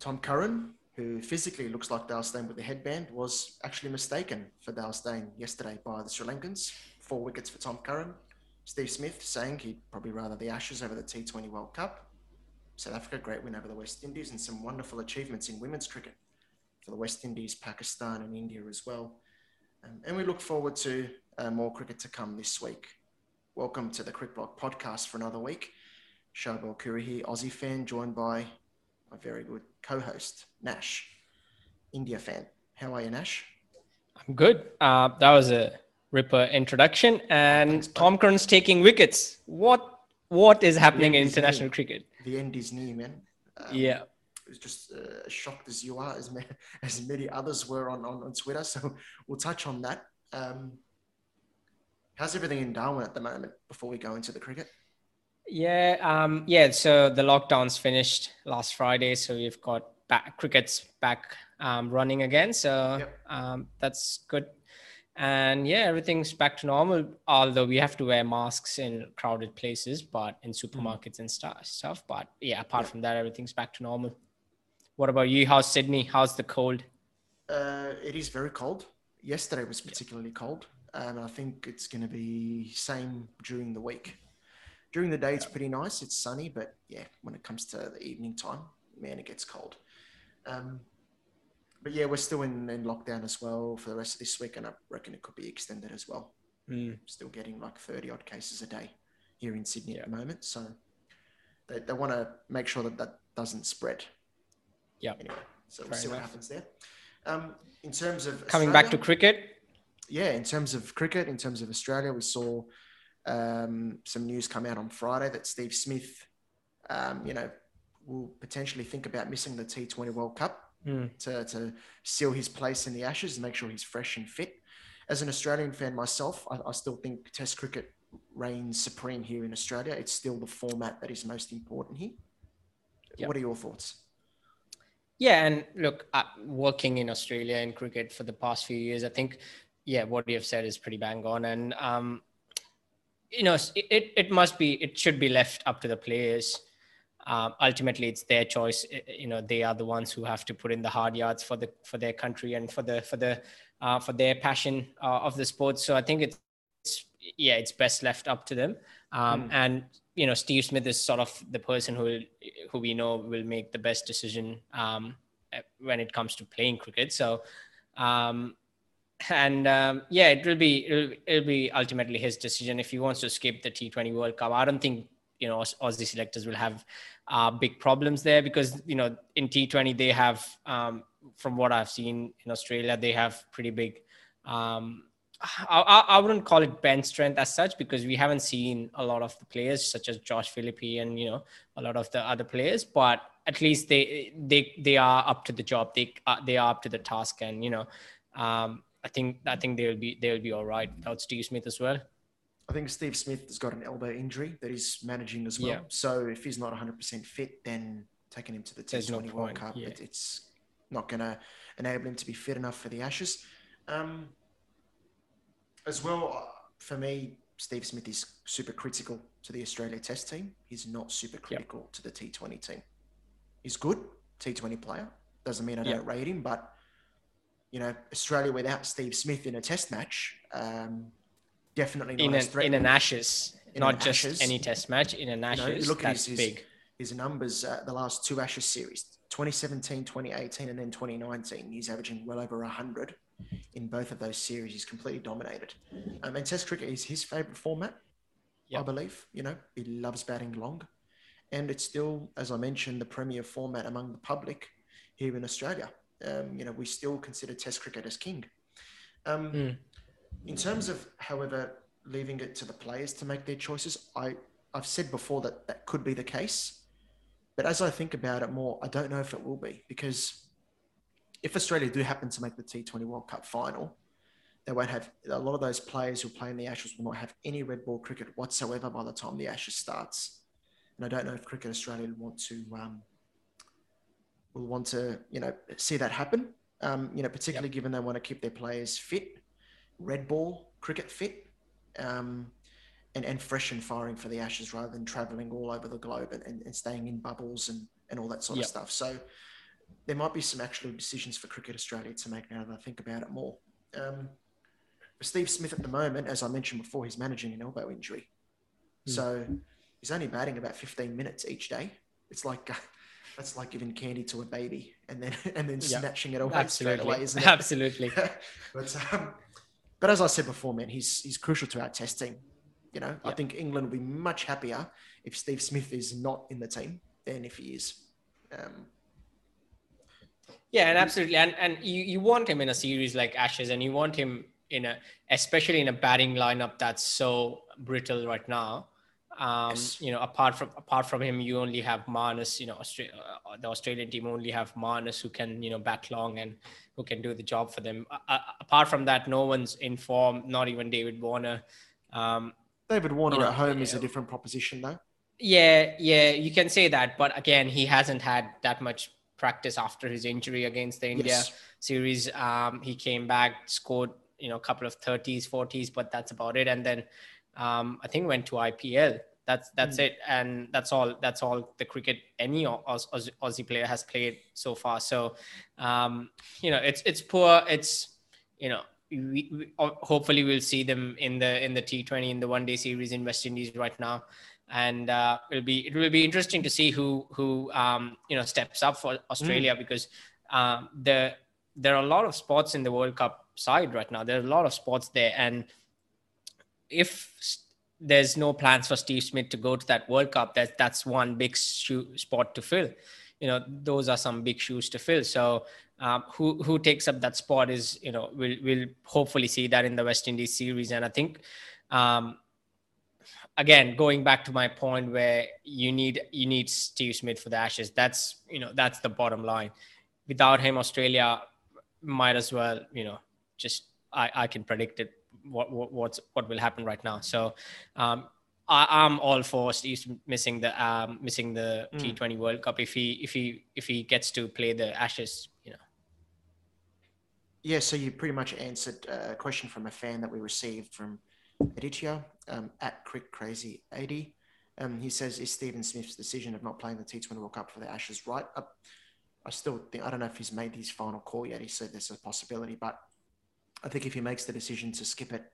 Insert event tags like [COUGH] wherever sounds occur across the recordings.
Tom Curran, who physically looks like Dale Steyn with the headband, was actually mistaken for Dale Steyn yesterday by the Sri Lankans. Four wickets for Tom Curran. Steve Smith saying he'd probably rather the Ashes over the T20 World Cup. South Africa, great win over the West Indies, and some wonderful achievements in women's cricket for the West Indies, Pakistan, and India as well. Um, and we look forward to uh, more cricket to come this week. Welcome to the Cricket Block podcast for another week. Charbel Coorey here, Aussie fan, joined by my very good co-host Nash, India fan. How are you, Nash? I'm good. Uh, that was a ripper introduction, and Thanks, Tom Curran's taking wickets. What what is happening in international near. cricket? The end is near, man. Um, yeah. It was just uh, shocked as you are, as many, [LAUGHS] as many others were on, on, on Twitter. So we'll touch on that. Um, how's everything in Darwin at the moment before we go into the cricket? Yeah, um, yeah. So the lockdown's finished last Friday, so we've got back cricket's back um, running again. So yep. um, that's good. And yeah, everything's back to normal. Although we have to wear masks in crowded places, but in mm-hmm. supermarkets mm. and stuff. Stuff. But yeah, apart from that, everything's back to normal. What about you? How's Sydney? How's the cold? Uh, it is very cold. Yesterday was particularly cold, and I think it's going to be same during the week. During the day, it's pretty nice. It's sunny, but yeah, when it comes to the evening time, man, it gets cold. Um, but yeah, we're still in, in lockdown as well for the rest of this week, and I reckon it could be extended as well. Mm. Still getting like 30 odd cases a day here in Sydney yeah. at the moment. So they, they want to make sure that that doesn't spread. Yeah. Anyway, so we'll see enough. what happens there. Um, in terms of coming Australia, back to cricket. Yeah, in terms of cricket, in terms of Australia, we saw um, some news come out on Friday that Steve Smith, um, you know, will potentially think about missing the T20 World Cup mm. to, to seal his place in the Ashes and make sure he's fresh and fit. As an Australian fan myself, I, I still think Test cricket reigns supreme here in Australia. It's still the format that is most important here. Yep. What are your thoughts? Yeah, and look, uh, working in Australia in cricket for the past few years, I think, yeah, what you have said is pretty bang on. And um, you know, it, it must be, it should be left up to the players. Um, ultimately, it's their choice. You know, they are the ones who have to put in the hard yards for the for their country and for the for the uh, for their passion uh, of the sport. So I think it's, it's yeah, it's best left up to them. Um, mm. And you know, Steve Smith is sort of the person who will, who we know will make the best decision um, when it comes to playing cricket. So um, and um, yeah, it will be it'll, it'll, be ultimately his decision if he wants to skip the T20 World Cup. I don't think you know Aussie selectors will have uh, big problems there because you know in T20 they have, um, from what I've seen in Australia, they have pretty big. Um, I, I, wouldn't call it bench strength as such because we haven't seen a lot of the players such as Josh Philippe and you know a lot of the other players, but at least they they they are up to the job. They uh, they are up to the task, and you know. Um, I think I think they'll be they'll be all right without Steve Smith as well. I think Steve Smith has got an elbow injury that he's managing as well. Yeah. So if he's not 100% fit, then taking him to the T20 no World Cup, yeah. it, it's not going to enable him to be fit enough for the Ashes. Um, as well, for me, Steve Smith is super critical to the Australia Test team. He's not super critical yep. to the T20 team. He's good, T20 player. Doesn't mean I don't rate him, but you know, Australia without Steve Smith in a test match, um, definitely not in, an, in an Ashes, in not an just ashes. any test match, in an Ashes. You know, look that's at his, big. His, his numbers, uh, the last two Ashes series, 2017, 2018, and then 2019, he's averaging well over 100 in both of those series. He's completely dominated. Um, and Test cricket is his favourite format, yep. I believe. You know, he loves batting long. And it's still, as I mentioned, the premier format among the public here in Australia um, you know, we still consider Test cricket as king. Um, mm. In terms of, however, leaving it to the players to make their choices, I I've said before that that could be the case, but as I think about it more, I don't know if it will be because if Australia do happen to make the T20 World Cup final, they won't have a lot of those players who play in the Ashes will not have any red ball cricket whatsoever by the time the Ashes starts. And I don't know if Cricket Australia want to um, will want to, you know, see that happen. Um, you know, particularly yep. given they want to keep their players fit, red ball cricket fit, um, and, and fresh and firing for the Ashes rather than traveling all over the globe and, and, and staying in bubbles and, and all that sort yep. of stuff. So there might be some actual decisions for Cricket Australia to make now that I think about it more. Um, Steve Smith at the moment, as I mentioned before, he's managing an elbow injury. Mm. So he's only batting about 15 minutes each day. It's like uh, that's like giving candy to a baby and then [LAUGHS] and then yeah. snatching it away Absolutely. straight away, isn't it? Absolutely. [LAUGHS] but um, but as I said before, man, he's he's crucial to our test team. You know, yeah. I think England will be much happier if Steve Smith is not in the team than if he is. Um, yeah, and absolutely, and and you you want him in a series like Ashes, and you want him in a especially in a batting lineup that's so brittle right now. Um, yes. You know, apart from apart from him, you only have Marnus. You know, Austra- uh, the Australian team only have Marnus who can you know bat long and who can do the job for them. Uh, apart from that, no one's in form. Not even David Warner. Um, David Warner you know, at home is a different proposition, though. Yeah, yeah, you can say that, but again, he hasn't had that much practice after his injury against the India yes. series. Um, he came back, scored you know a couple of 30s 40s but that's about it and then um, i think went to ipl that's that's mm. it and that's all that's all the cricket any Auss- Auss- aussie player has played so far so um, you know it's it's poor it's you know we, we, hopefully we'll see them in the in the T20 in the one day series in West Indies right now and uh, it'll be it will be interesting to see who who um, you know steps up for Australia mm. because um, the there are a lot of spots in the World Cup side right now. there are a lot of spots there, and if there's no plans for Steve Smith to go to that World Cup, that that's one big shoe, spot to fill. You know, those are some big shoes to fill. So, um, who who takes up that spot is you know we'll we'll hopefully see that in the West Indies series, and I think. Um, again going back to my point where you need you need Steve Smith for the Ashes that's you know that's the bottom line without him Australia might as well, you know, just I, I can predict it what, what what's what will happen right now. So um, I, am all for Steve missing the um, missing the mm. T20 World Cup if he if he if he gets to play the Ashes, you know. Yeah, so you pretty much answered a question from a fan that we received from Aditya um, at Crick Crazy 80. Um, he says, "Is Stephen Smith's decision of not playing the T20 World Cup for the Ashes right?" Uh, I still think I don't know if he's made his final call yet. He said there's a possibility, but I think if he makes the decision to skip it,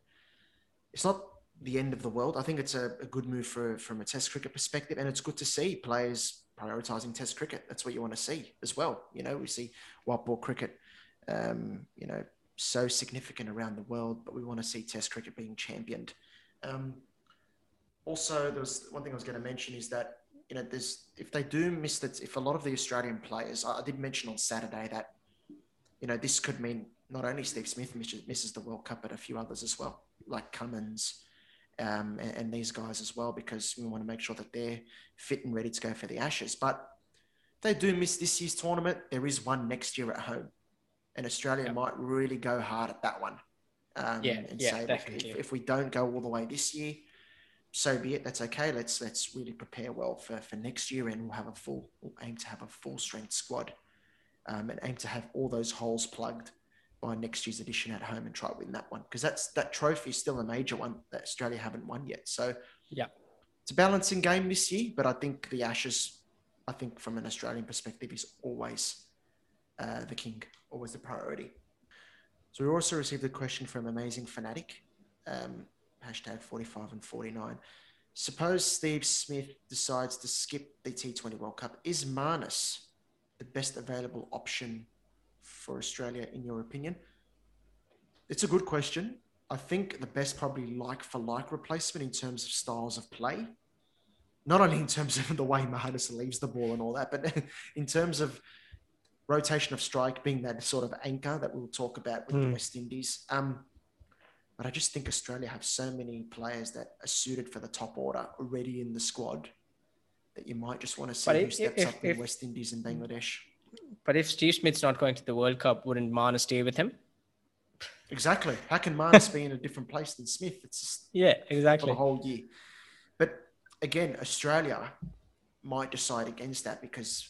it's not the end of the world. I think it's a, a good move for from a Test cricket perspective, and it's good to see players prioritizing Test cricket. That's what you want to see as well. You know, we see white ball cricket, um, you know, so significant around the world, but we want to see Test cricket being championed. Um, also, there was one thing I was going to mention is that you know, there's if they do miss that, if a lot of the Australian players, I, did mention on Saturday that, you know, this could mean not only Steve Smith misses, the World Cup, but a few others as well, like Cummins um, and, and, these guys as well, because we want to make sure that they're fit and ready to go for the Ashes. But they do miss this year's tournament. There is one next year at home, and Australia yep. might really go hard at that one. Um, yeah, and yeah, say, definitely. If, if we don't go all the way this year, so be it. That's okay. Let's let's really prepare well for, for next year, and we'll have a full. We'll aim to have a full strength squad, um, and aim to have all those holes plugged next year's edition at home and try to win that one because that's that trophy is still a major one that Australia haven't won yet. So yeah, it's a balancing game this year, but I think the Ashes, I think from an Australian perspective, is always uh, the king, always the priority. So we also received a question from Amazing Fanatic. Um, hashtag 45 and 49. Suppose Steve Smith decides to skip the T20 World Cup. Is Marnus the best available option for Australia, in your opinion? It's a good question. I think the best probably like for like replacement in terms of styles of play. Not only in terms of [LAUGHS] the way Marnus leaves the ball and all that, but [LAUGHS] in terms of rotation of strike being that sort of anchor that we'll talk about with mm. the hmm. West Indies. Um, but I just think Australia have so many players that are suited for the top order already in the squad that you might just want to see but who if, steps if, up if, in West Indies and Bangladesh. But if Steve Smith's not going to the World Cup, wouldn't Marnus stay with him? Exactly. How can Marnus be in a different place than Smith? It's just yeah, exactly for the whole year. But again, Australia might decide against that because,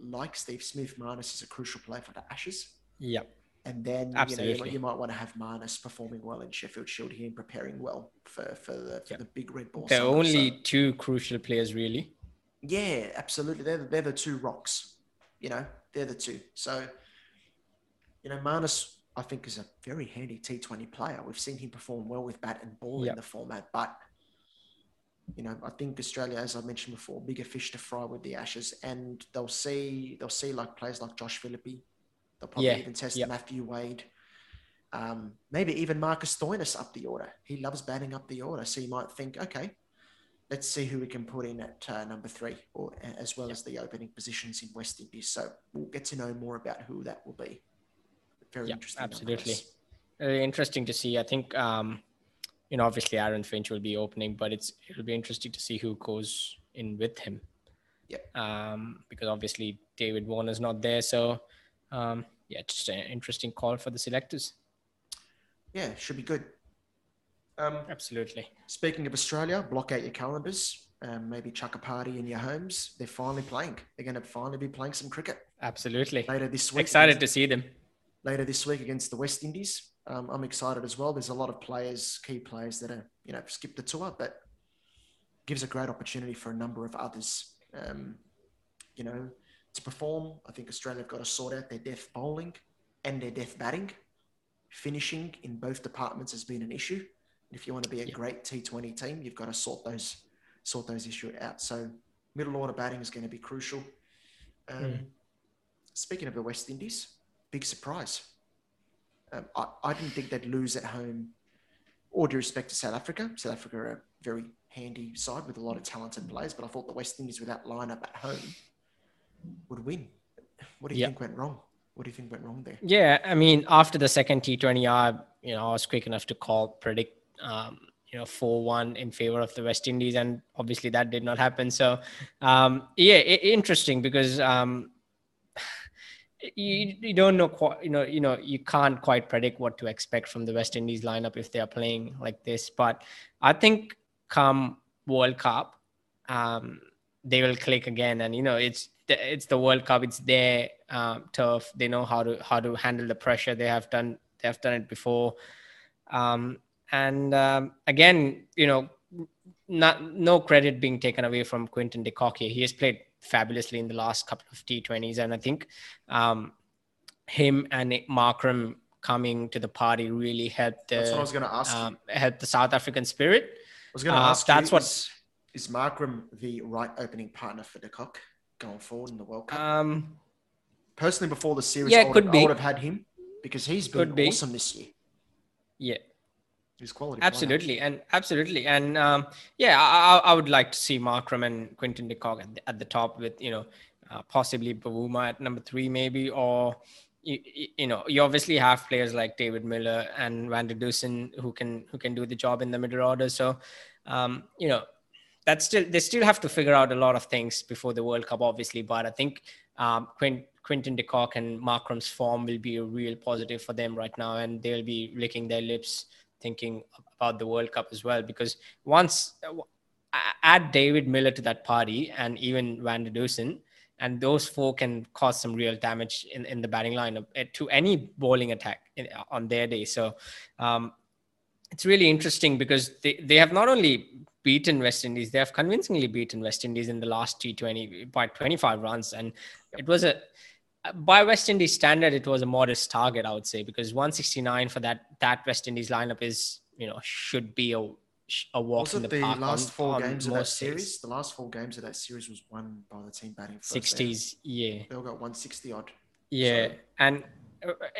like Steve Smith, Marnus is a crucial player for the Ashes. Yep. And then Absolutely. you know you might want to have Marnus performing well in Sheffield Shield here and preparing well for, for the for yep. the big red ball. They're only so, two crucial players, really. Yeah, absolutely. They're they're the two rocks. You know, They're the two. So, you know, Marnus, I think, is a very handy T20 player. We've seen him perform well with bat and ball Yep. in the format, but you know, I think Australia, as I mentioned before, bigger fish to fry with the Ashes, and they'll see they'll see like players like Josh Philippe. They'll probably Yeah, even test yep. Matthew Wade. Um, maybe even Marcus Stoinis up the order. He loves batting up the order, so you might think, okay, let's see who we can put in at uh, number three, or as well as the opening positions in West Indies. So we'll get to know more about who that will be. Very Yeah, interesting. absolutely. Very interesting to see. I think, um, you know, obviously Aaron Finch will be opening, but it's it'll be interesting to see who goes in with him. Yeah. Um, because obviously David Warner's not there, so um, yeah, just an interesting call for the selectors. Yeah, should be good. Um, Absolutely. Speaking of Australia, block out your calendars. Um, maybe chuck a party in your homes. They're finally playing. They're going to finally be playing some cricket Absolutely. later this week. Excited to see them. later this week against the West Indies. Um, I'm excited as well. There's a lot of players, key players that are you know skipped the tour, but gives a great opportunity for a number of others. Um, you know, to perform. I think Australia have got to sort out their death bowling and their death batting. Finishing in both departments has been an issue. If you want to be a Yeah. great T20 team, you've got to sort those sort those issues out. So middle order batting is going to be crucial. Um, Mm. Speaking of the West Indies, big surprise. Um, I, I didn't think they'd lose at home. All due respect to South Africa, South Africa are a very handy side with a lot of talented players, but I thought the West Indies with that lineup at home would win. What do you Yeah. think went wrong? What do you think went wrong there? Yeah, I mean, after the second T20, I you know I was quick enough to call predict um, you know four one in favor of the West Indies, and obviously that did not happen. So um, yeah, interesting because um, you, you don't know you know you know you can't quite predict what to expect from the West Indies lineup if they are playing like this. But I think come World Cup, um, they will click again, and you know it's the, it's the World Cup. It's their um, turf. They know how to how to handle the pressure. They have done they have done it before. Um, and um, again, you know, not no credit being taken away from Quinton de. He has played fabulously in the last couple of T20s, and I think um, him and Markram coming to the party really helped That's what I the was going to ask. um, helped the South African spirit. I was going to uh, ask that's you, what- is, is Markram the right opening partner for De Kock going forward in the World Cup? Um, Personally, before the series, yeah, I, would could have, be. I would have had him because he's been Could be. awesome this year. yeah, Quality. absolutely, and absolutely, and um, yeah, I, I would like to see Markram and Quinton de Kock at the, at the top with you know uh, possibly Bavuma at number three maybe, or you, you- you know you obviously have players like David Miller and Van der Dussen who can who can do the job in the middle order. So um, you know that's still they still have to figure out a lot of things before the World Cup, obviously. But I think um, Quint, Quinton de Kock and Markram's form will be a real positive for them right now, and they'll be licking their lips thinking about the World Cup as well. Because once uh, add David Miller to that party and even Van der Dussen, and those four can cause some real damage in, in the batting lineup uh, to any bowling attack in, on their day. So um, it's really interesting because they, they have not only beaten West Indies, they have convincingly beaten West Indies in the last T20 by 25 runs. And it was a, by West Indies standard, it was a modest target, I would say, because 169 for that, that West Indies lineup is, you know, should be a, a walk Was in the, the park last on- four on games of that days. series? The last four games of that series was won by the team batting first. there. 60s, yeah. They all got 160 odd. Yeah, So- and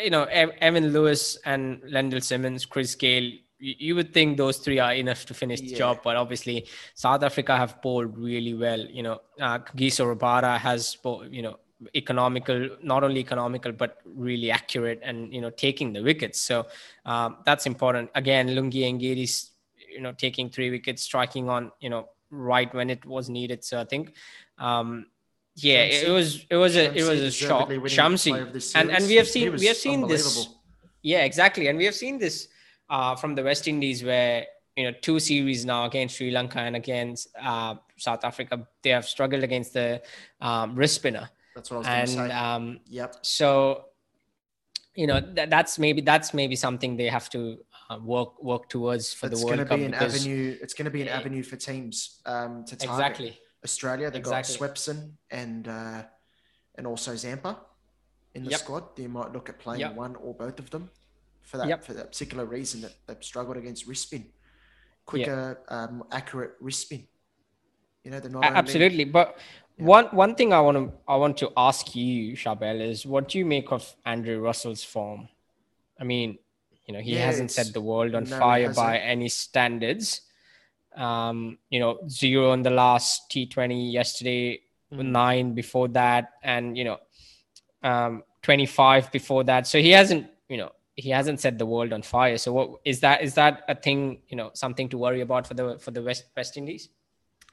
you know Evan Lewis and Lendl Simmons, Chris Gayle. You, would think those three are enough to finish the job, but obviously South Africa have bowled really well. You know, uh, Kagiso Rabada has bowl- you know economical, not only economical but really accurate, and you know taking the wickets. So um, that's important. Again, Lungi Ngidi's you know taking three wickets, striking on you know right when it was needed. So I think. Um, yeah, it was it was a it was a shock. Shamsi, player of this and and we have seen we have seen this. Yeah, exactly, and we have seen this uh, from the West Indies, where you know two series now against Sri Lanka and against uh, South Africa, they have struggled against the um, wrist spinner, That's what I was going and to say. um, yep. so you know that, that's maybe that's maybe something they have to uh, work work towards for It's the going to World Cup be an avenue. It's going to be an Yeah. avenue for teams um, to target. exactly Australia, they Exactly. got Swepson and uh, and also Zampa. in the Yep. squad. They might look at playing Yep. one or both of them for that Yep. for that particular reason that they've struggled against wrist spin, quicker, um, accurate wrist spin. You know, they're not A- only- Absolutely, but one one thing I want to I want to ask you, Charbel, is what do you make of Andre Russell's form? I mean, you know, he Yeah, hasn't set the world on no, fire by any standards. Um, you know, zero in the last T20 yesterday, Mm. nine before that, and you know, um, 25 before that. So he hasn't, you know, he hasn't set the world on fire. So what is that? Is that a thing? You know, something to worry about for the for the West West Indies?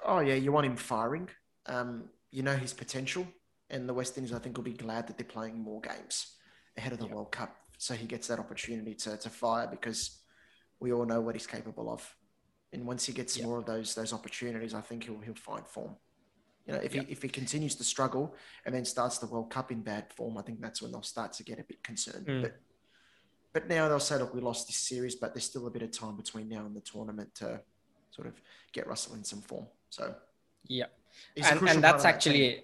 Oh yeah, you want him firing. Um, you know his potential, and the West Indies I think will be glad that they're playing more games ahead of the. World Cup, so he gets that opportunity to to fire because we all know what he's capable of. And once he gets more of those those opportunities, I think he'll he'll find form. You know, if he if he continues to struggle and then starts the World Cup in bad form, I think that's when they'll start to get a bit concerned. Mm. But but now they'll say, look, we lost this series, but there's still a bit of time between now and the tournament to sort of get Russell in some form. So Yeah. And, and that's actually.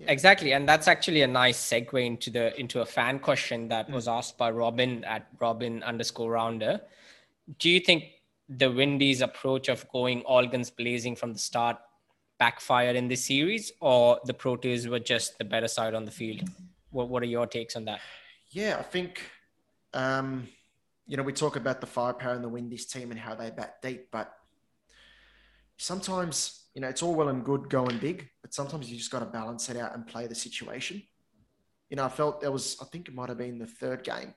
Yeah. exactly and that's actually a nice segue into the into a fan question that Mm. was asked by robin at robin underscore rounder do you think the windies approach of going all guns blazing from the start backfired in this series or the proteas were just the better side on the field what, what are your takes on that Yeah, I think, um, you know, we talk about the firepower in the Windies team and how they bat deep, but sometimes, you know, it's all well and good going big, but sometimes you just got to balance it out and play the situation. You know, I felt there was, I think it might have been the third game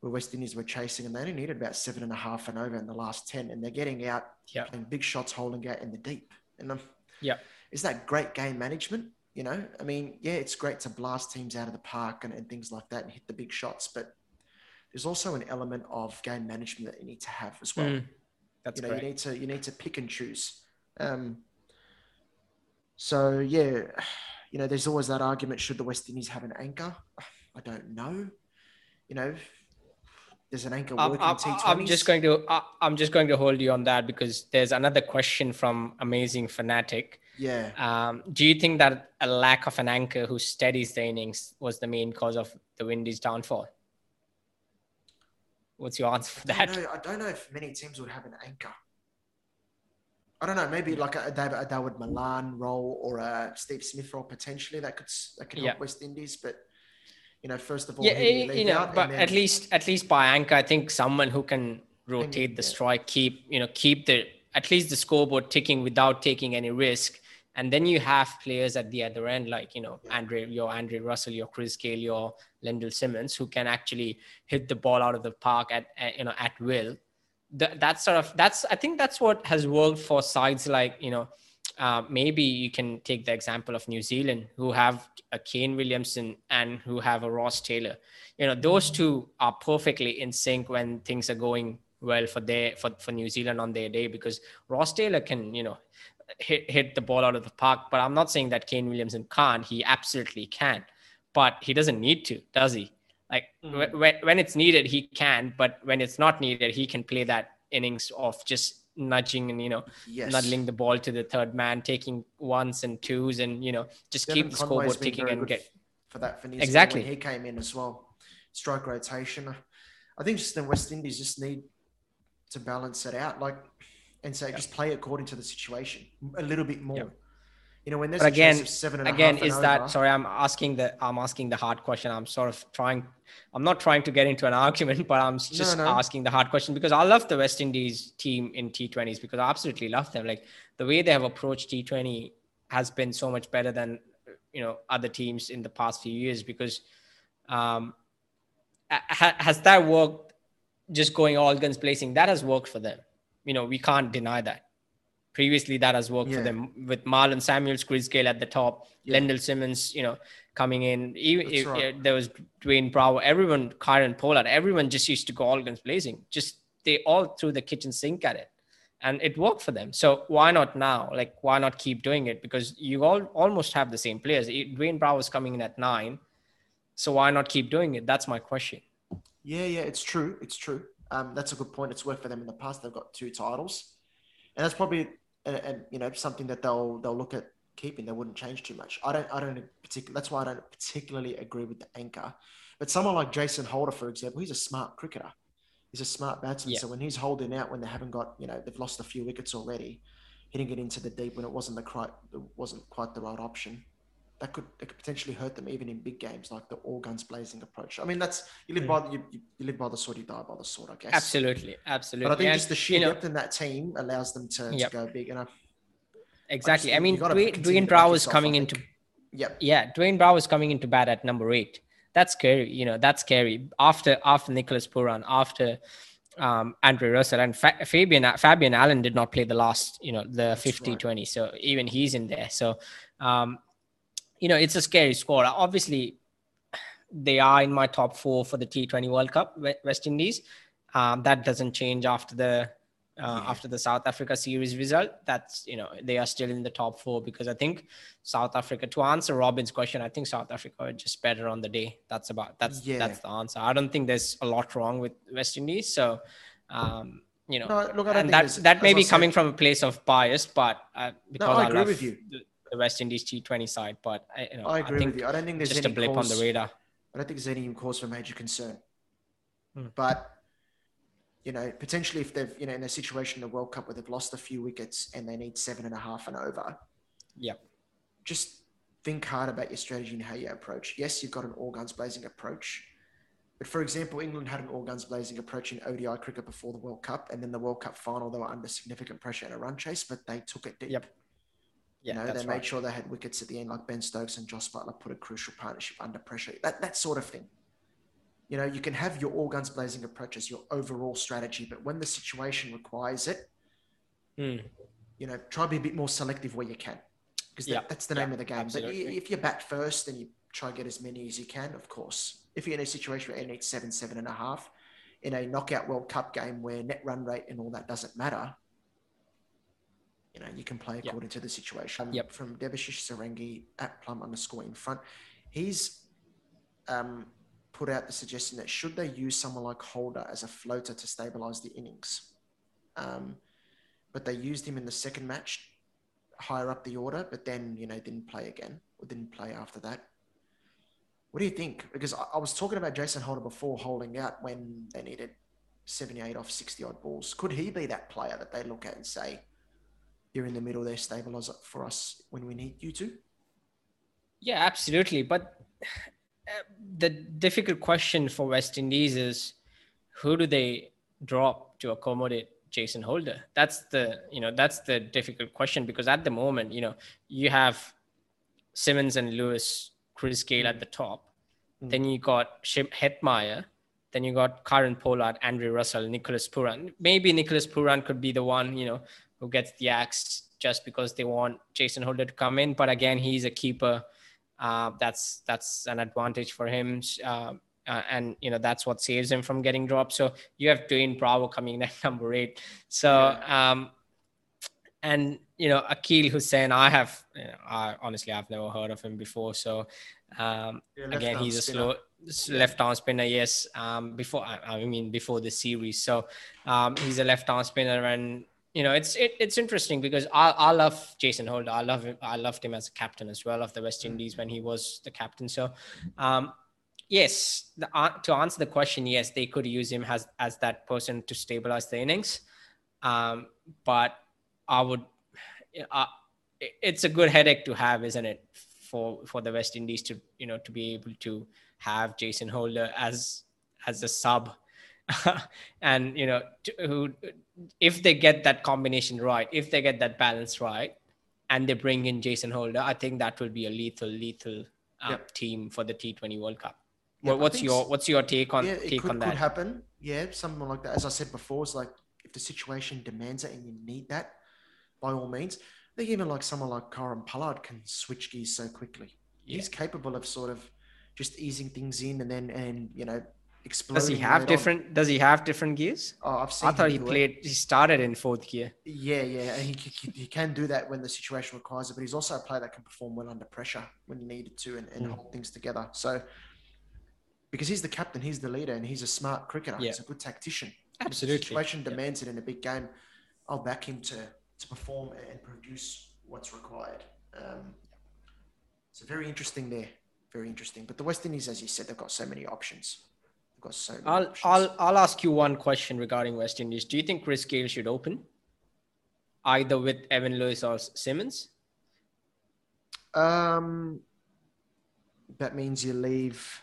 where West Indies were chasing and they only needed about seven and a half and over in the last 10, and they're getting out, Yeah. playing big shots, holding out in the deep. And um, Yeah. is that great game management? You know, I mean, yeah, it's great to blast teams out of the park and, and things like that and hit the big shots, but there's also an element of game management that you need to have as well. Mm, that's you know, correct you need to you need to pick and choose. Um, so yeah, [SIGHS] you know, there's always that argument: should the West Indies have an anchor? [SIGHS] I don't know. You know, there's an anchor I'm, working I'm, T20s. I'm just going to I- I'm just going to hold you on that because there's another question from amazing fanatic Yeah, Um, do you think that a lack of an anchor who steadies the innings was the main cause of the Windies' downfall? What's your answer for I that? don't, know, I don't know if many teams would have an anchor. I don't know. Maybe like a, David, a Dawid Malan role or a Steve Smith role potentially that could that could help Yeah. West Indies. But you know, first of all, Yeah, who eh, you know, out? But then- at least at least by anchor, I think someone who can rotate the strike, keep you know, keep the at least the scoreboard ticking without taking any risk. And then you have players at the other end, like you know, Yeah. Andre, your Andre Russell, your Chris Gayle, your Lendl Simmons, who can actually hit the ball out of the park at, at you know at will. Th- that's sort of that's I think that's what has worked for sides like you know uh, maybe you can take the example of New Zealand, who have a Kane Williamson and who have a Ross Taylor. You know, those two are perfectly in sync when things are going well for their for, for New Zealand on their day because Ross Taylor can, you know, hit hit the ball out of the park. But I'm not saying that Kane Williamson can't. He absolutely can, but he doesn't need to, does he? Like Mm. wh- when when it's needed, he can. But when it's not needed, he can play that innings of just nudging and you know yes. nuddling the ball to the third man, taking ones and twos, and you know just Devon keep the Conway's scoreboard ticking and get. for that for New Exactly. When he came in as well. Strike rotation. I think just the West Indies just need to balance it out, like and say Yeah. just play according to the situation a little bit more. Yeah. You know, when there's But a chase again- seven and a Again, is that over- sorry? I'm asking the I'm asking the hard question. I'm sort of trying. I'm not trying to get into an [LAUGHS] argument, but I'm just no. asking the hard question because I love the West Indies team in T20s because I absolutely love them. Like the way they have approached T20 has been so much better than you know other teams in the past few years because um, ha- has that worked? Just going all guns blazing, that has worked for them. You know, we can't deny that. Previously, that has worked for them with Marlon Samuels, Chris Gayle at the top, Yeah. Lendl Simmons, you know, coming in. Even if- right. uh, there was Dwayne Bravo, everyone, Kieron Pollard, everyone just used to go all guns blazing. Just they all threw the kitchen sink at it, and it worked for them. So why not now? Like why not keep doing it? Because you all almost have the same players. Dwayne Bravo is coming in at nine, so why not keep doing it? That's my question. Yeah, yeah, it's true. It's true. Um, that's a good point. It's worked for them in the past. They've got two titles, and that's probably and, and you know something that they'll they'll look at keeping, they wouldn't change too much. I don't. I don't particularly. That's why I don't particularly agree with the anchor. But someone like Jason Holder, for example, he's a smart cricketer. He's a smart batsman. Yeah. So when he's holding out, when they haven't got, you know, they've lost a few wickets already, hitting it into the deep when it wasn't the quite, it wasn't quite the right option. That could, that could potentially hurt them even in big games like the all guns blazing approach. I mean, that's you live mm. by you, you, live by the sword, you die by the sword, I guess. Absolutely, absolutely. But I think and, just the sheer you know, depth in that team allows them to, yep. to go big. And I, exactly. I, I mean, Dwayne, Dwayne Bravo is coming into. Yep. Yeah, Dwayne Bravo is coming into bat at number eight that's scary. You know, that's scary. After after Nicholas Pooran, after um, Andre Russell and Fa- Fabian Fabian Allen did not play the last, you know, the 50 right. 20. So even he's in there. So, um, you know, it's a scary score. Obviously, they are in my top four for the T20 World Cup, West Indies. Um, that doesn't change after the uh, after the South Africa series result. That's you know they are still in the top four because I think South Africa. To answer Robin's question, I think South Africa are just better on the day. That's about that's yeah. that's the answer. I don't think there's a lot wrong with West Indies. So. Um, you know, no, look, and that that may be coming from a place of bias, but uh, because no, I, I agree with you. The, the West Indies T20 side, but I, you know, I agree I with you. I don't think there's just a blip cause, on the radar. I don't think there's any cause for major concern. Hmm. But you know, potentially if they've, you know, in a situation in the World Cup where they've lost a few wickets and they need seven and a half and over. Yep. Just think hard about your strategy and how you approach. Yes, you've got an all guns blazing approach. But for example, England had an all guns blazing approach in ODI cricket before the World Cup. And then the World Cup final, they were under significant pressure in a run chase, but they took it deep. Yep. Yeah, you know, they made sure they had wickets at the end, like Ben Stokes and Jos Buttler put a crucial partnership under pressure. That that sort of thing. You know, you can have your all guns blazing approach as your overall strategy, but when the situation requires it, mm. you know, try to be a bit more selective where you can, because that, that's the name of the game. Absolutely. But if you bat first, then you try and get as many as you can, of course. If you're in a situation where you need seven, seven and a half, in a knockout World Cup game where net run rate and all that doesn't matter, you know, you can play according yep. to the situation. Yep. From Debashish Sarangi at plum underscore in front, he's um, put out the suggestion that should they use someone like Holder as a floater to stabilize the innings? Um, but they used him in the second match higher up the order, but then, you know, didn't play again or didn't play after that. What do you think? Because I, I was talking about Jason Holder before holding out when they needed 78 off 60 odd balls. Could he be that player that they look at and say, you're in the middle there, stabilize it for us when we need you to? Yeah, absolutely. But the difficult question for West Indies is who do they drop to accommodate Jason Holder? That's the you know that's the difficult question because at the moment you know you have Simmons and Lewis, Chris Gayle mm. at the top, mm. then you got Shim Hetmyer, then you got Kieron Pollard, Andre Russell, Nicholas Pooran. Maybe Nicholas Pooran could be the one you know who gets the axe just because they want Jason Holder to come in, but again he's a keeper uh, that's that's an advantage for him. Uh, uh, and you know that's what saves him from getting dropped. So you have Dwayne Bravo coming in at [LAUGHS] number eight. So yeah. um, and you know Akeal Hosein, I have you know, I honestly I've never heard of him before. So um, yeah, again, he's a slow left arm spinner. Yes, um, before I, I, mean before the series. So um, he's a left arm spinner, and you know, it's it, it's interesting because I, I love Jason Holder. I love him. I loved him as a captain as well of the West Indies when he was the captain. So, um, yes, the, uh, to answer the question, yes, they could use him as as that person to stabilize the innings. Um, but I would, uh, it's a good headache to have, isn't it, for for the West Indies to you know to be able to have Jason Holder as as a sub [LAUGHS] and you know who if they get that combination right if they get that balance right and they bring in jason holder i think that will be a lethal lethal uh, yep. team for the t20 world cup yep, what's your what's your take on yeah, take could, on that could happen yeah something like that as i said before it's like if the situation demands it and you need that by all means I think even like someone like Kieron Pollard can switch gears so quickly. Yeah. He's capable of sort of just easing things in and then and you know does he have different? On. Does he have different gears? Oh, I've seen. I thought he played. It. He started in fourth gear. Yeah, yeah, and he, he, he can do that when the situation requires it. But he's also a player that can perform well under pressure when needed to and, and mm. hold things together. So, because he's the captain, he's the leader, and he's a smart cricketer. Yeah. He's a good tactician. Absolutely. The situation demands yeah. it in a big game, I'll back him to to perform and produce what's required. Um, so very interesting there. Very interesting. But the West Indies, as you said, they've got so many options. Got so I'll options. I'll I'll ask you one question regarding West Indies. Do you think Chris Gayle should open, either with Evan Lewis or Simmons? Um, that means you leave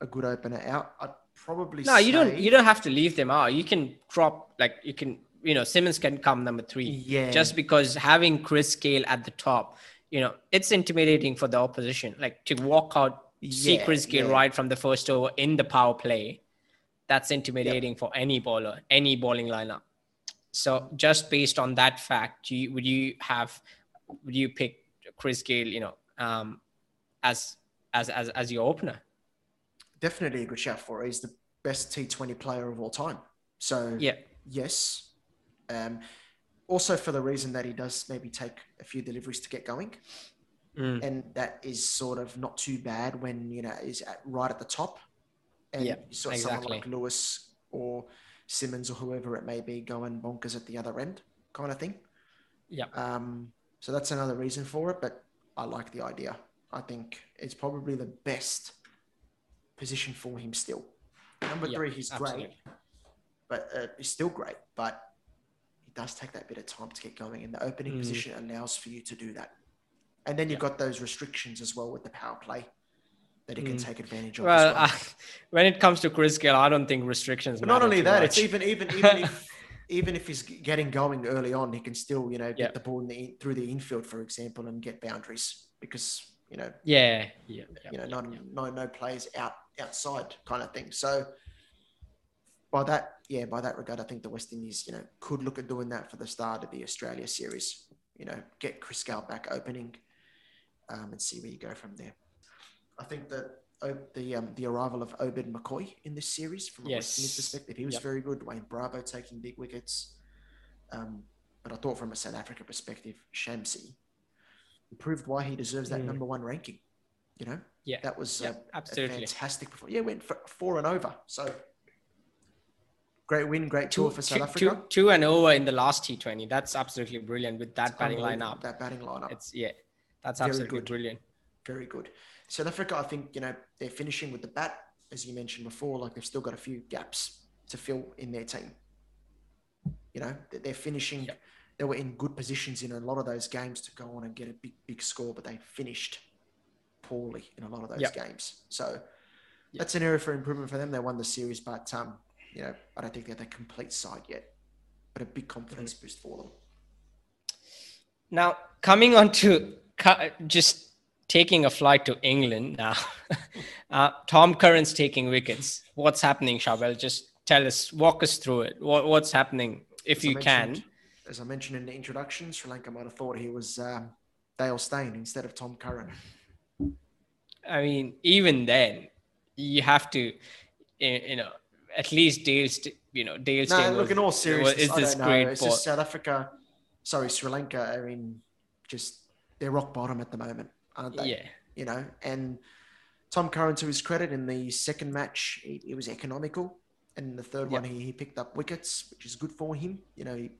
a good opener out. I'd probably No, you don't. You don't have to leave them out. You can drop like you can. You know, Simmons can come number three. Yeah. Just because having Chris Gayle at the top, you know, it's intimidating for the opposition. Like to walk out, Yeah, Chris Gayle yeah. right from the first over in the power play, that's intimidating for any bowler, any bowling lineup. So just based on that fact, you, would you have, would you pick Chris Gayle, you know, um, as as as as your opener? definitely a good shout for. it. He's the best T20 player of all time. So Yeah. yes. Um, also for the reason that he does maybe take a few deliveries to get going, Mm. and that is sort of not too bad when you know is at right at the top, and Yeah, you saw someone like Lewis or Simmons or whoever it may be going bonkers at the other end, kind of thing. Yeah. Um, so that's another reason for it, but I like the idea. I think it's probably the best position for him still. Number Yeah, three, he's absolutely. great, but uh, he's still great, but it does take that bit of time to get going, and the opening Mm. position allows for you to do that. And then you've got those restrictions as well with the power play that he can Mm. take advantage of. Well, as well. [LAUGHS] when it comes to Chris Gayle, I don't think restrictions. But not only that, much. it's even even even if [LAUGHS] even if he's getting going early on, he can still you know get Yeah. the ball in the, in- through the infield, for example, and get boundaries because you know yeah, yeah, yeah, you know yeah, no no no players out outside kind of thing. So by that yeah by that regard, I think the West Indies you know could look at doing that for the start of the Australia series. You know, get Chris Gayle back opening, um, and see where you go from there. I think that. The um, the arrival of Obed McCoy in this series, from a West Indies perspective, he was Yep. very good. Wayne Bravo taking big wickets, um, but I thought from a South Africa perspective, Shamsi proved why he deserves that Mm. number one ranking. You know, Yeah, that was uh, a absolutely. fantastic performance. Yeah, went for four and over. So great win, great Two, tour for South two- Africa. two- two and over in the last T20. That's absolutely brilliant with that batting Unbelievable, lineup. That batting lineup, It's yeah, that's Very absolutely good. brilliant. very good. South Africa, I think you know they're finishing with the bat, as you mentioned before. Like they've still got a few gaps to fill in their team. You know, they- they're finishing. Yep. They were in good positions in a lot of those games to go on and get a big, big score, but they finished poorly in a lot of those Yep. games. So Yep. that's an area for improvement for them. They won the series, but um, you know, I don't think they're the complete side yet. But a big confidence Mm. boost for them. Now coming on to just taking a flight to England now. [LAUGHS] uh, Tom Curran's taking wickets. What's happening, Charbel? Just tell us, walk us through it. What, what's happening, if As you can? As I mentioned in the introduction, Sri Lanka might have thought he was um, Dale Steyn instead of Tom Curran. I mean, even then, you have to, you know, at least Dale's, you know, Dale. No, Steyn look, was- in all seriousness, is I this don't know. great It's ball. just South Africa, sorry, Sri Lanka are in just, they're rock bottom at the moment, aren't they? Yeah, You know, and Tom Curran, to his credit, in the second match, he, he was economical. And in the third Yeah. one, he, he picked up wickets, which is good for him. You know, he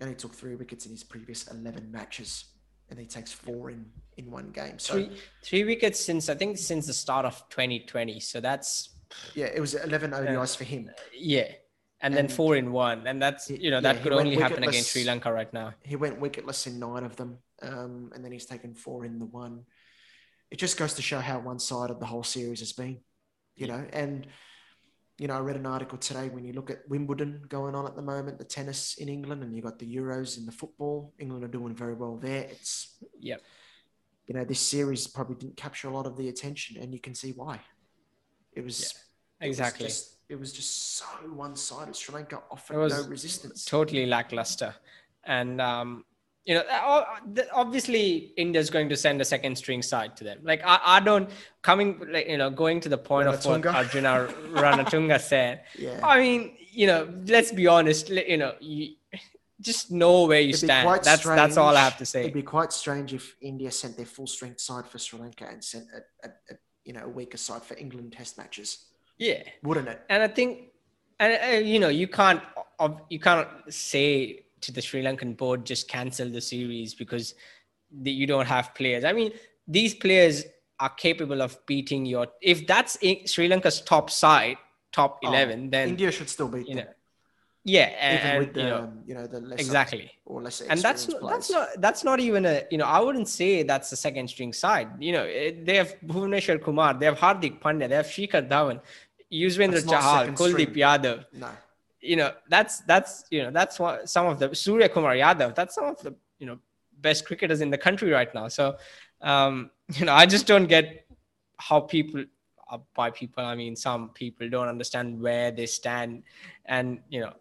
only took three wickets in his previous 11 matches, and he takes four in, in one game. So, three three wickets since I think since the start of 2020. So that's yeah, it was 11 ODIs for him. yeah, and, then four in one, and that's you know that he could only happen against. Sri Lanka right now. He went wicketless in nine of them, um, and then he's taken four in the one. It just goes to show how one-sided the whole series has been, you know. And you know, I read an article today when you look at Wimbledon going on at the moment, the tennis in England, and you got the Euros in the football. England are doing very well there. It's Yep. you know, this series probably didn't capture a lot of the attention, and you can see why. It was it was Exactly. just- it was just so one-sided. Sri Lanka offered no resistance. totally lackluster. And um, you know, uh, the- obviously India's going to send a second string side to them. Like I, I don't coming like you know going to the point of what Ranatunga. [LAUGHS] Arjuna Ranatunga said. yeah. I mean, you know, let's be honest. You know, you just know where you It'd stand. That's that's all I have to say. It'd be quite strange if India sent their full strength side for Sri Lanka and sent a, a, a you know a weaker side for England Test matches, Yeah. wouldn't it? and I think, and uh, you know, you can't, you can't say to the Sri Lankan board just cancel the series because the, you don't have players. I mean, these players are capable of beating your. If that's Sri Lanka's top side, top oh, eleven, then India should still beat you them. know. Yeah, and, even with the you know, you know the exactly or lesser and that's not, that's not that's not even a you know I wouldn't say that's the second string side. You know it, they have Bhuvneshwar Kumar, they have Hardik Pandya, they have Shikhar Dhawan, Yuzvendra Chahal, Kuldeep Yadav. No. You know that's that's you know that's what some of the Surya Kumar Yadav. That's some of the you know best cricketers in the country right now. So um, [LAUGHS] you know I just don't get how people uh, by people I mean some people don't understand where they stand, and you know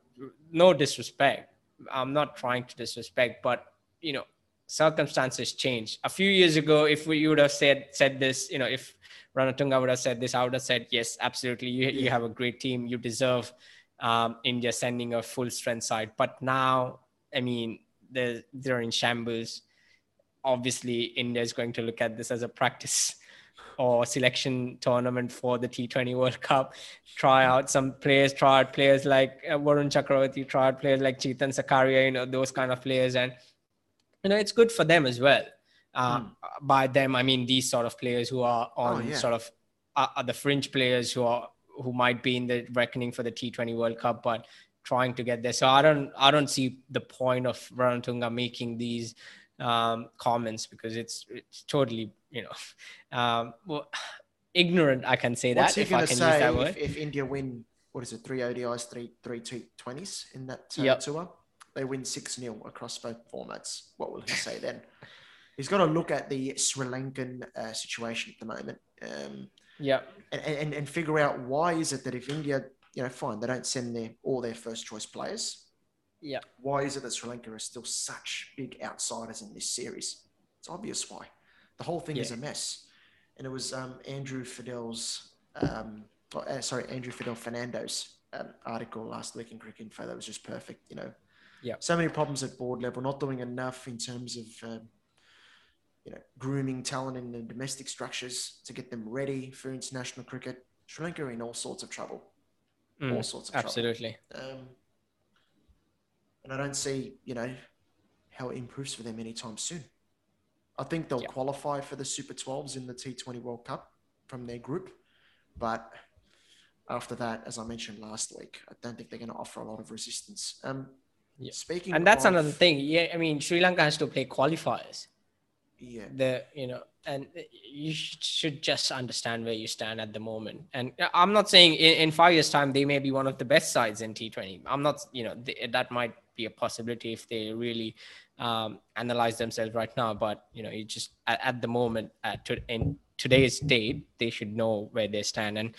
no disrespect. I'm not trying to disrespect, but you know, circumstances change. A few years ago, if we you would have said said this, you know, if Ranatunga would have said this, I would have said yes, absolutely. You you have a great team. You deserve um, India sending a full strength side. But now, I mean, they're they're in shambles. Obviously, India is going to look at this as a practice [LAUGHS] or selection tournament for the T20 World Cup. Try out some players, try out players like uh, Varun Chakravarthy, try out players like Chetan Sakaria, you know, those kind of players. And, you know, it's good for them as well. Uh, mm. By them, I mean these sort of players who are on oh, yeah. sort of uh, are the fringe players who are who might be in the reckoning for the T20 World Cup, but trying to get there. So I don't I don't see the point of Ranatunga making these um, comments because it's it's totally you know [LAUGHS] um, well, ignorant. I can say What's that if I can use that word. If, if, India win, what is it, three ODIs, three three T20s in that uh, yep. tour, they win six 0 across both formats. What will he say then? He's got to look at the Sri Lankan uh, situation at the moment. Um, yeah, and, and and figure out why is it that if India, you know, fine, they don't send their all their first choice players yeah. Why is it that Sri Lanka are still such big outsiders in this series? It's obvious why. The whole thing yeah. is a mess. And it was um, Andrew Fidel's, um, uh, sorry, Andrew Fidel Fernando's um, article last week in Cricinfo that was just perfect. You know, yeah. So many problems at board level, not doing enough in terms of, um, you know, grooming talent in the domestic structures to get them ready for international cricket. Sri Lanka are in all sorts of trouble. Mm, all sorts of absolutely. trouble. Absolutely. Um, and I don't see, you know, how it improves for them anytime soon. I think they'll qualify for the Super 12s in the T20 World Cup from their group, but after that, as I mentioned last week, I don't think they're going to offer a lot of resistance. Um, yeah. Speaking, and that's of, another thing. Yeah, I mean, Sri Lanka has to play qualifiers. Yeah, the you know, and you should just understand where you stand at the moment. And I'm not saying in, in five years' time they may be one of the best sides in T20. I'm not, you know, that might be a possibility if they really um, analyze themselves right now. But you know, you just at, at the moment, at to, in today's date, they should know where they stand. And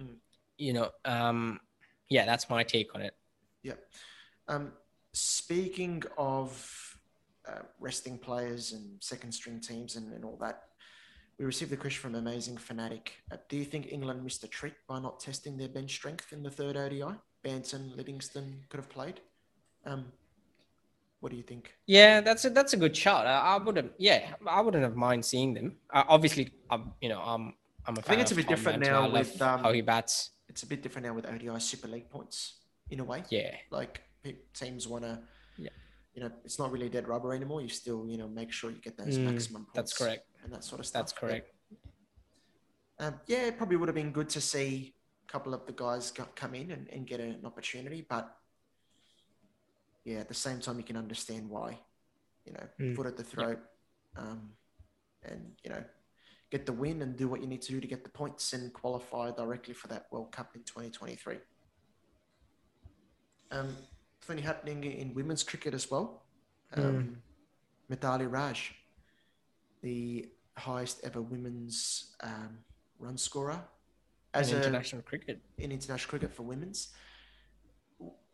mm. you know, um, yeah, that's my take on it. Yeah. Um, speaking of uh, resting players and second string teams and, and all that, we received a question from Amazing Fanatic. Uh, do you think England missed a trick by not testing their bench strength in the third ODI? Banton, Livingstone could have played. Um, what do you think? Yeah, that's a that's a good shot. I, I wouldn't. Yeah, I wouldn't have mind seeing them. Uh, obviously, I'm you know I'm I'm a I think it's a bit different now with um, how he bats. It's a bit different now with ODI Super League points in a way. Yeah, like teams want to. You know, it's not really dead rubber anymore. You still, you know, make sure you get those mm, maximum points. That's correct. And that sort of stuff. That's correct. um, yeah, it probably would have been good to see a couple of the guys come in and, and get an opportunity, but yeah, at the same time, you can understand why, you know, mm. foot at the throat, um, and you know, get the win and do what you need to do to get the points and qualify directly for that World Cup in 2023. Um, plenty happening in women's cricket as well. Um, mm. Raj, the highest ever women's um, run scorer as in international a, cricket in international cricket for women's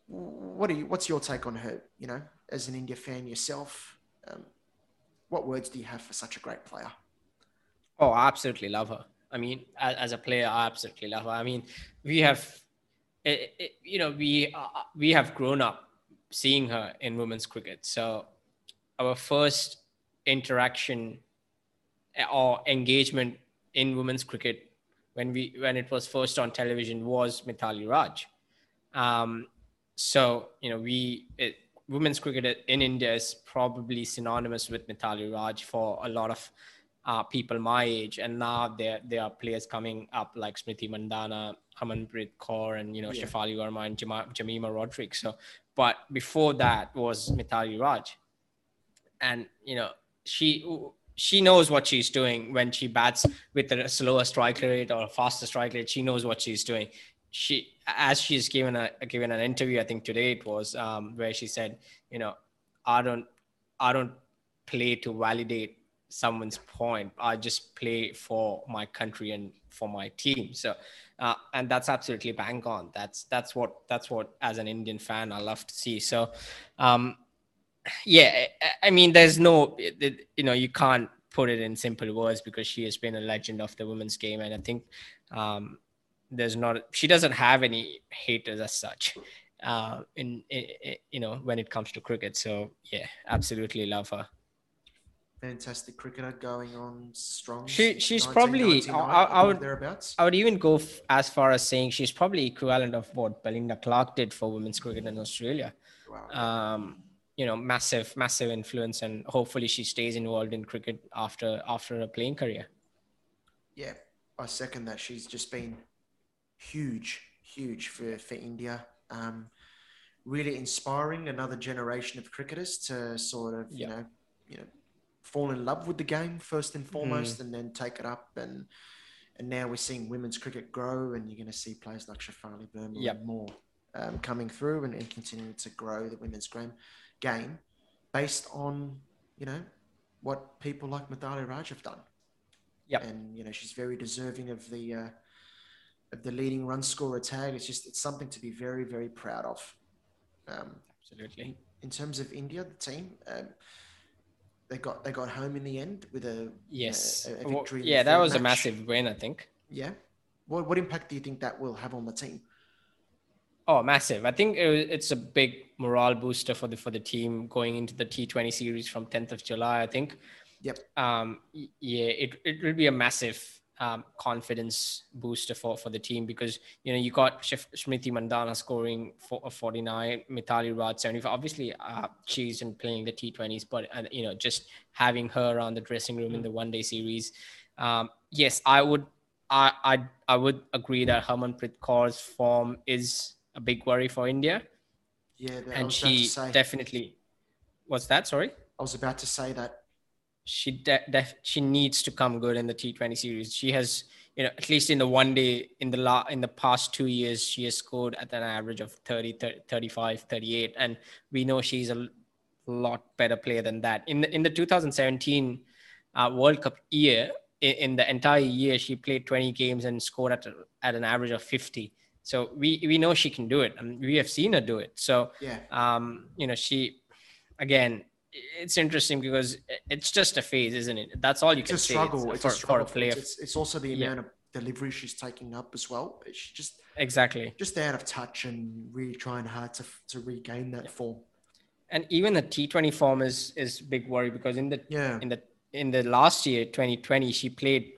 what are you, what's your take on her? You know, as an India fan yourself, um, what words do you have for such a great player? Oh, I absolutely love her. I mean, as, as a player, I absolutely love her. I mean, we have, it, it, you know, we uh, we have grown up seeing her in women's cricket. So, our first interaction eh, or engagement in women's cricket when we when it was first on television was Mithali Raj. Um, so you know we it, women's cricket in India is probably synonymous with Mithali Raj for a lot of uh, people my age, and now there there are players coming up like Smriti Mandhana, Harmanpreet Kaur, and you know yeah. Shafali Verma and Jemimah Rodrigues. So, but before that was Mithali Raj, and you know she she knows what she's doing when she bats with a slower strike rate or a faster strike rate. She knows what she's doing. She, as she's given a given an interview, I think today it was um, where she said, you know, I don't, I don't play to validate someone's point. I just play for my country and for my team. So, uh, and that's absolutely bang on. That's that's what that's what as an Indian fan I love to see. So, um, yeah, I mean, there's no, you know, you can't put it in simple words because she has been a legend of the women's game, and I think um, there's not, she doesn't have any haters as such. Uh, in, in, you know when it comes to cricket, so yeah, absolutely love her fantastic cricketer going on strong. She she's probably I, I, would thereabouts. I would even go f- as far as saying she's probably equivalent of what Belinda Clark did for women's cricket in Australia. Wow. Um, you know, massive massive influence, and hopefully she stays involved in cricket after after a playing career. Yeah, I second that. She's just been huge, huge for for India. Um, really inspiring another generation of cricketers to sort of you know you know fall in love with the game first and foremost, mm. and then take it up. And and now we're seeing women's cricket grow, and you're going to see players like Shafali Verma yep. more um, coming through and, and continuing to grow the women's game, game based on you know what people like Mithali Raj have done. Yep. And you know she's very deserving of the uh, of the leading run scorer tag. It's just it's something to be very very proud of. Um, Absolutely. In terms of India, the team. Um, they got they got home in the end with a yes a, a victory. Well, yeah, that was match. a massive win, I think. Yeah. What what impact do you think that will have on the team? Oh, massive! I think it's a big morale booster for the for the team going into the T20 series from 10th of July. I think. Yep. Um. Yeah. It it will be a massive um, confidence booster for, for the team because you know you got Smriti Mandhana scoring for, 49, Mithali Raj 75. Obviously, uh, she's in playing the T20s, but uh, you know just having her around the dressing room in the one day series. Um, yes, I would I, I I would agree that Harmanpreet Kaur's form is a big worry for India. Yeah, and she definitely. What's that? Sorry. I was about to say that she de- def- she needs to come good in the T20 series. She has, you know, at least in the one day in the la- in the past two years, she has scored at an average of 30, 30 35, 38, and we know she's a lot better player than that. In the in the 2017 uh, World Cup year, in, in, the entire year, she played 20 games and scored at a, at an average of 50. So we we know she can do it, and we have seen her do it. So yeah, um, you know, she again it's interesting because it's just a phase, isn't it? That's all you it's can a struggle. Say. It's, it's for, a struggle. For a player. It's, it's, also the amount yeah. of delivery she's taking up as well. She's just exactly just out of touch and really trying hard to to regain that yeah. form. And even the T Twenty form is is big worry because in the yeah in the in the last year 2020 she played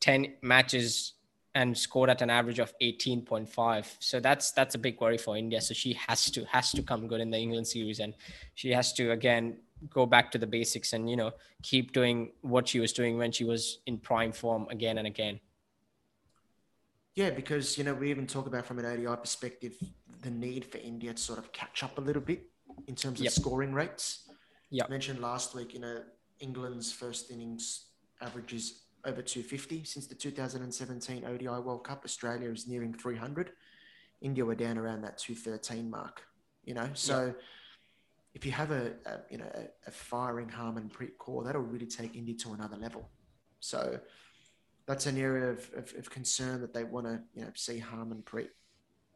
10 matches and scored at an average of 18.5 so that's that's a big worry for india so she has to has to come good in the england series and she has to again go back to the basics and you know keep doing what she was doing when she was in prime form again and again. Yeah because you know we even talk about from an odi perspective the need for india to sort of catch up a little bit in terms of yep. scoring rates. Yeah mentioned last week you know england's first innings averages over 250 since the 2017 odi world cup. Australia is nearing 300 india were down around that 213 mark you know? So yep if you have a, a you know a, a, firing Harmanpreet Kaur, that'll really take India to another level. So that's an area of, of, of concern that they want to you know see Harmanpreet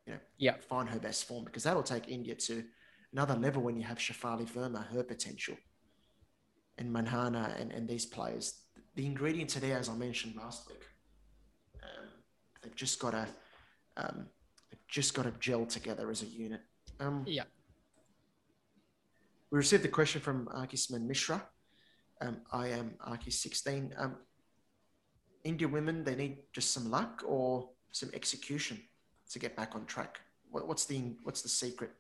you know yeah find her best form because that'll take India to another level when you have Shafali Verma, her potential, and Mandhana and, and these players. The ingredients are there, as I mentioned last week. Um, they've just got to um, they've just got to gel together as a unit. Um, yeah. We received a question from Arkisman Mishra. Um, I am Arkis16. Um, India women, they need just some luck or some execution to get back on track. What, what's the what's the secret?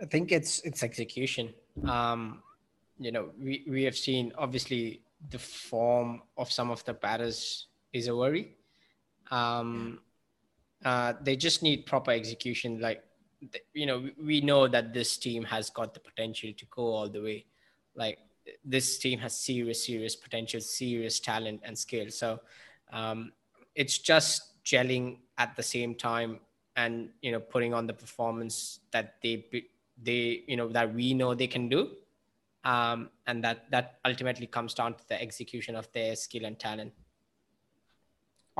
I think it's it's execution. Um, you know, we, we have seen obviously the form of some of the batters is a worry. Um, uh, they just need proper execution. Like, you know, we know that this team has got the potential to go all the way. Like, this team has serious, serious potential, serious talent and skill. So, um, it's just gelling at the same time and you know putting on the performance that they they you know that we know they can do um, and that that ultimately comes down to the execution of their skill and talent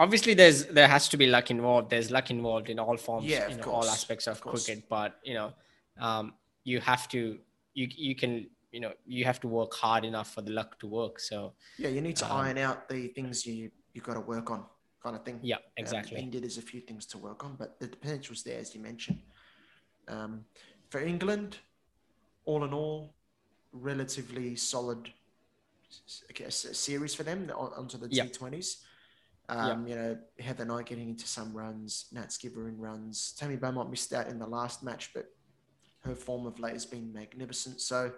obviously there's there has to be luck involved. There's luck involved in all forms yeah, in all aspects of, of cricket but you know um, you have to you you can you know you have to work hard enough for the luck to work so yeah you need to um, iron out the things you you've got to work on kind of thing. Yeah exactly. Um, india there's a few things to work on but the potential potential's there as you mentioned. Um, for england all in all relatively solid series for them onto the yep. T20s. Um, yep. You know, Heather Knight getting into some runs, Nat Sciver in runs. Tammy Beaumont missed out in the last match, but her form of late has been magnificent. So,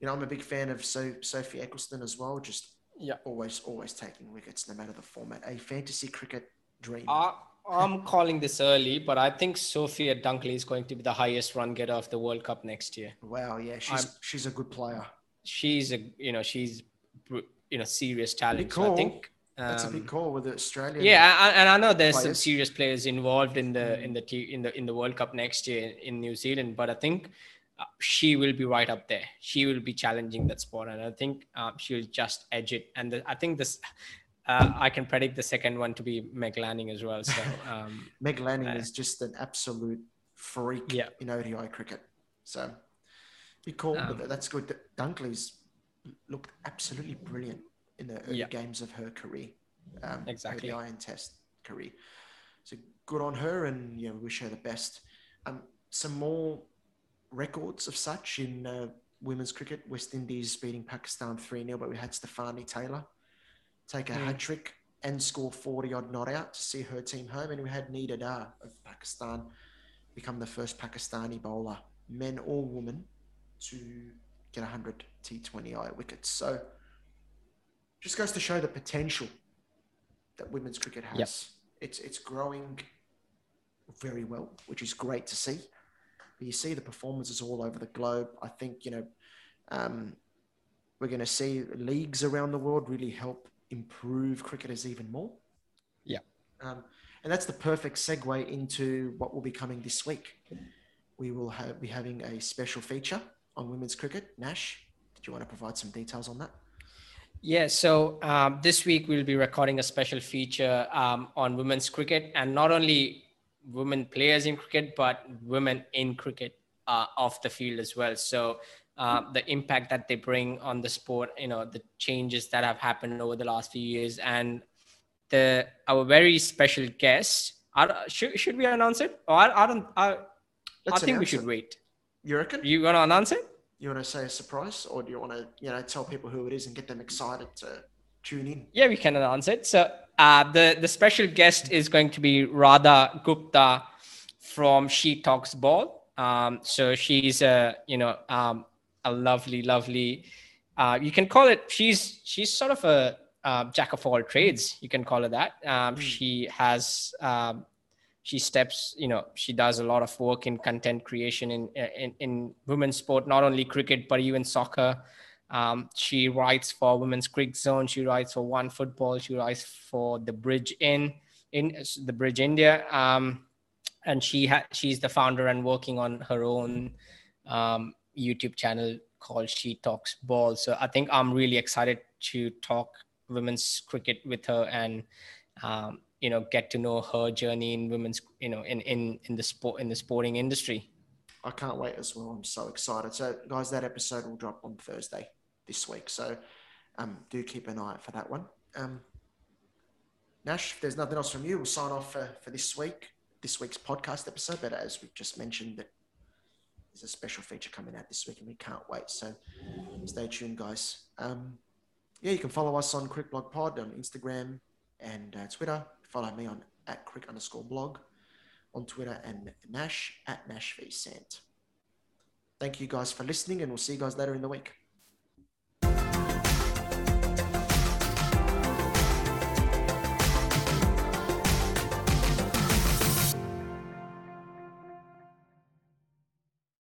you know, I'm a big fan of so- Sophie Ecclestone as well. Just yeah, always, always taking wickets no matter the format. A fantasy cricket dream. Uh, I'm calling this early, but I think Sophia Dunkley is going to be the highest run getter of the World Cup next year. Wow, yeah, she's I'm, she's a good player. She's a you know she's you know serious talent. Cool. So I think um, that's a big um, call with Australia. Yeah, I, and I know there's players. some serious players involved in the in the in the in the World Cup next year in New Zealand, but I think uh, she will be right up there. She will be challenging that spot, and I think uh, she'll just edge it. And the, I think this uh, I can predict the second one to be Meg Lanning as well. So [LAUGHS] um, Meg Lanning uh, is just an absolute freak yeah. in ODI cricket. So be cool, um, but that's good. Dunkley's looked absolutely brilliant in the early yeah. games of her career. Um, exactly. ODI and Test career. So good on her, and yeah, we wish her the best. Um, some more records of such in uh, women's cricket. West Indies beating Pakistan 3 0, but we had Stafanie Taylor take a mm. hat trick and score 40 odd not out to see her team home. And we had Nida Dar of Pakistan become the first Pakistani bowler, men or woman, to get 100 T20I wickets. So just goes to show the potential that women's cricket has. Yep. It's it's growing very well, which is great to see. But you see the performances all over the globe. I think you know um, we're going to see leagues around the world really help improve cricketers even more. Yeah. Um, and that's the perfect segue into what will be coming this week. We will have, be having a special feature on women's cricket. Nash, did you want to provide some details on that? Yeah, so um, this week we'll be recording a special feature um, on women's cricket and not only women players in cricket, but women in cricket uh, off the field as well. So uh, the impact that they bring on the sport, you know, the changes that have happened over the last few years, and the our very special guest. I, should should we announce it? Or I, I don't. I, I think we should it. wait. You reckon? You gonna announce it? You want to say a surprise, or do you want to, you know, tell people who it is and get them excited to tune in? Yeah, we can announce it. So uh, the the special guest is going to be Radha Gupta from She Talks Ball. Um, so she's a you know um, a lovely, lovely. Uh, you can call it. She's she's sort of a uh, jack of all trades. You can call it that. Um, mm. She has. Um, she steps. You know, she does a lot of work in content creation in in, in women's sport, not only cricket but even soccer. Um, she writes for Women's Cricket Zone. She writes for One Football. She writes for the Bridge in in the Bridge India. Um, and she ha- she's the founder and working on her own um, YouTube channel called She Talks Ball. So I think I'm really excited to talk women's cricket with her and um, you know get to know her journey in women's you know in in in the sport in the sporting industry. I can't wait as well. I'm so excited. So guys, that episode will drop on Thursday this week. So um, do keep an eye out for that one. Um, Nash, if there's nothing else from you, we'll sign off for, for this week, this week's podcast episode. But as we've just mentioned, that there's a special feature coming out this week and we can't wait. So stay tuned, guys. Um, yeah, you can follow us on Crick Blog Pod on Instagram and uh, Twitter. Follow me on at Crick underscore blog on Twitter and Nash at Nash v Sant. Thank you guys for listening, and we'll see you guys later in the week.